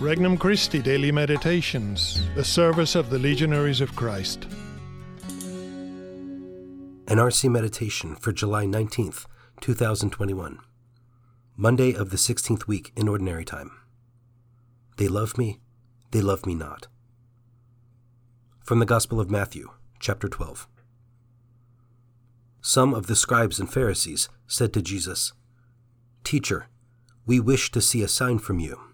Regnum Christi Daily Meditations, the service of the Legionaries of Christ. An RC Meditation for July 19th, 2021. Monday of the 16th week in Ordinary Time. They love me, they love me not. From the Gospel of Matthew, chapter 12. Some of the scribes and Pharisees said to Jesus, Teacher, we wish to see a sign from you.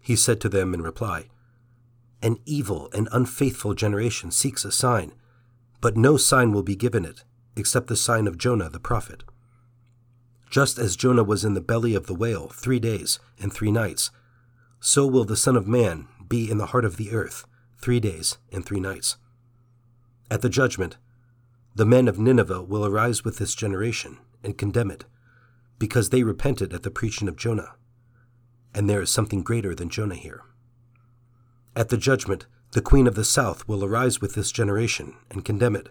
He said to them in reply, An evil and unfaithful generation seeks a sign, but no sign will be given it, except the sign of Jonah the prophet. Just as Jonah was in the belly of the whale three days and three nights, so will the Son of Man be in the heart of the earth three days and three nights. At the judgment, the men of Nineveh will arise with this generation and condemn it, because they repented at the preaching of Jonah and there is something greater than Jonah here. At the judgment, the queen of the south will arise with this generation and condemn it,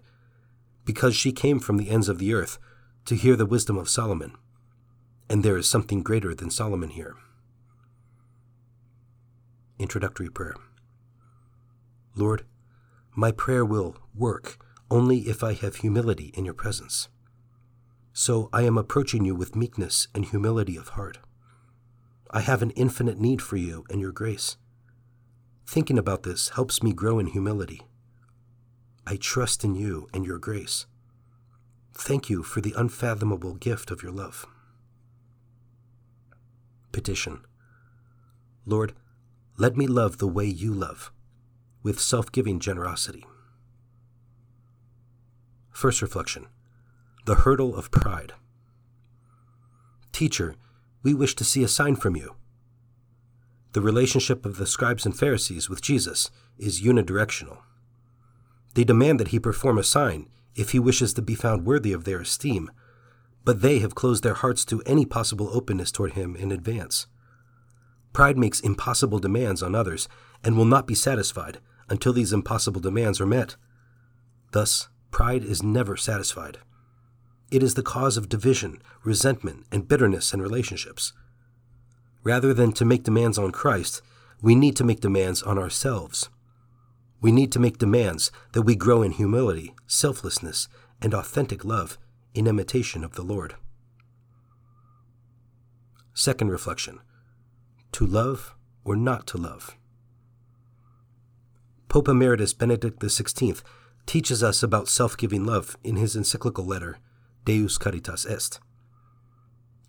because she came from the ends of the earth to hear the wisdom of Solomon, and there is something greater than Solomon here. Introductory Prayer Lord, my prayer will work only if I have humility in your presence. So I am approaching you with meekness and humility of heart. I have an infinite need for you and your grace. Thinking about this helps me grow in humility. I trust in you and your grace. Thank you for the unfathomable gift of your love. Petition Lord, let me love the way you love, with self giving generosity. First reflection The hurdle of pride. Teacher, we wish to see a sign from you. The relationship of the scribes and Pharisees with Jesus is unidirectional. They demand that he perform a sign if he wishes to be found worthy of their esteem, but they have closed their hearts to any possible openness toward him in advance. Pride makes impossible demands on others and will not be satisfied until these impossible demands are met. Thus, pride is never satisfied. It is the cause of division, resentment, and bitterness in relationships. Rather than to make demands on Christ, we need to make demands on ourselves. We need to make demands that we grow in humility, selflessness, and authentic love in imitation of the Lord. Second reflection To love or not to love? Pope Emeritus Benedict XVI teaches us about self giving love in his encyclical letter, Deus Caritas Est.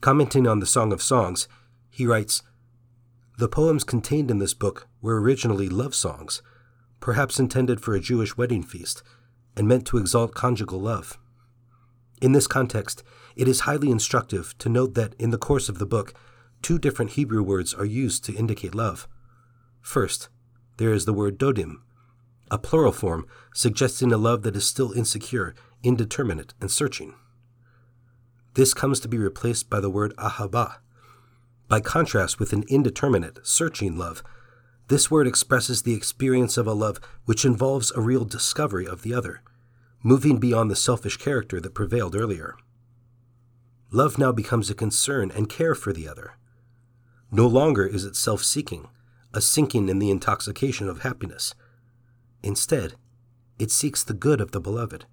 Commenting on the Song of Songs, he writes The poems contained in this book were originally love songs, perhaps intended for a Jewish wedding feast, and meant to exalt conjugal love. In this context, it is highly instructive to note that in the course of the book, two different Hebrew words are used to indicate love. First, there is the word dodim, a plural form suggesting a love that is still insecure, indeterminate, and searching. This comes to be replaced by the word ahava. By contrast with an indeterminate, searching love, this word expresses the experience of a love which involves a real discovery of the other, moving beyond the selfish character that prevailed earlier. Love now becomes a concern and care for the other. No longer is it self seeking, a sinking in the intoxication of happiness. Instead, it seeks the good of the beloved.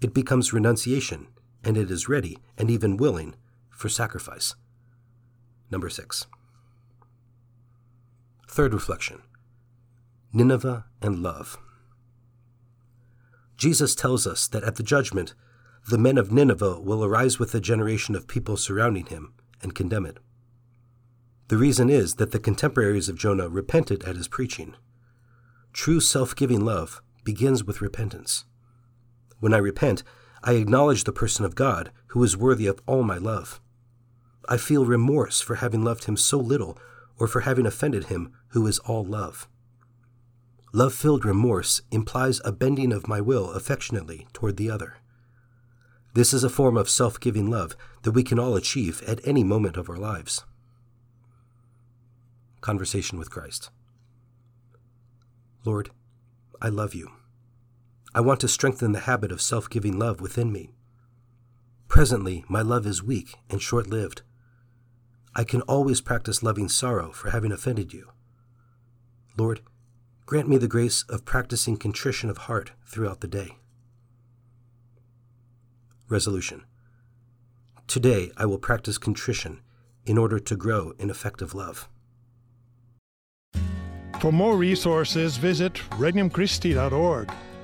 It becomes renunciation, and it is ready and even willing for sacrifice. Number six. Third reflection Nineveh and love. Jesus tells us that at the judgment, the men of Nineveh will arise with a generation of people surrounding him and condemn it. The reason is that the contemporaries of Jonah repented at his preaching. True self giving love begins with repentance. When I repent, I acknowledge the person of God who is worthy of all my love. I feel remorse for having loved him so little or for having offended him who is all love. Love filled remorse implies a bending of my will affectionately toward the other. This is a form of self giving love that we can all achieve at any moment of our lives. Conversation with Christ Lord, I love you. I want to strengthen the habit of self giving love within me. Presently, my love is weak and short lived. I can always practice loving sorrow for having offended you. Lord, grant me the grace of practicing contrition of heart throughout the day. Resolution Today I will practice contrition in order to grow in effective love. For more resources, visit regnumchristi.org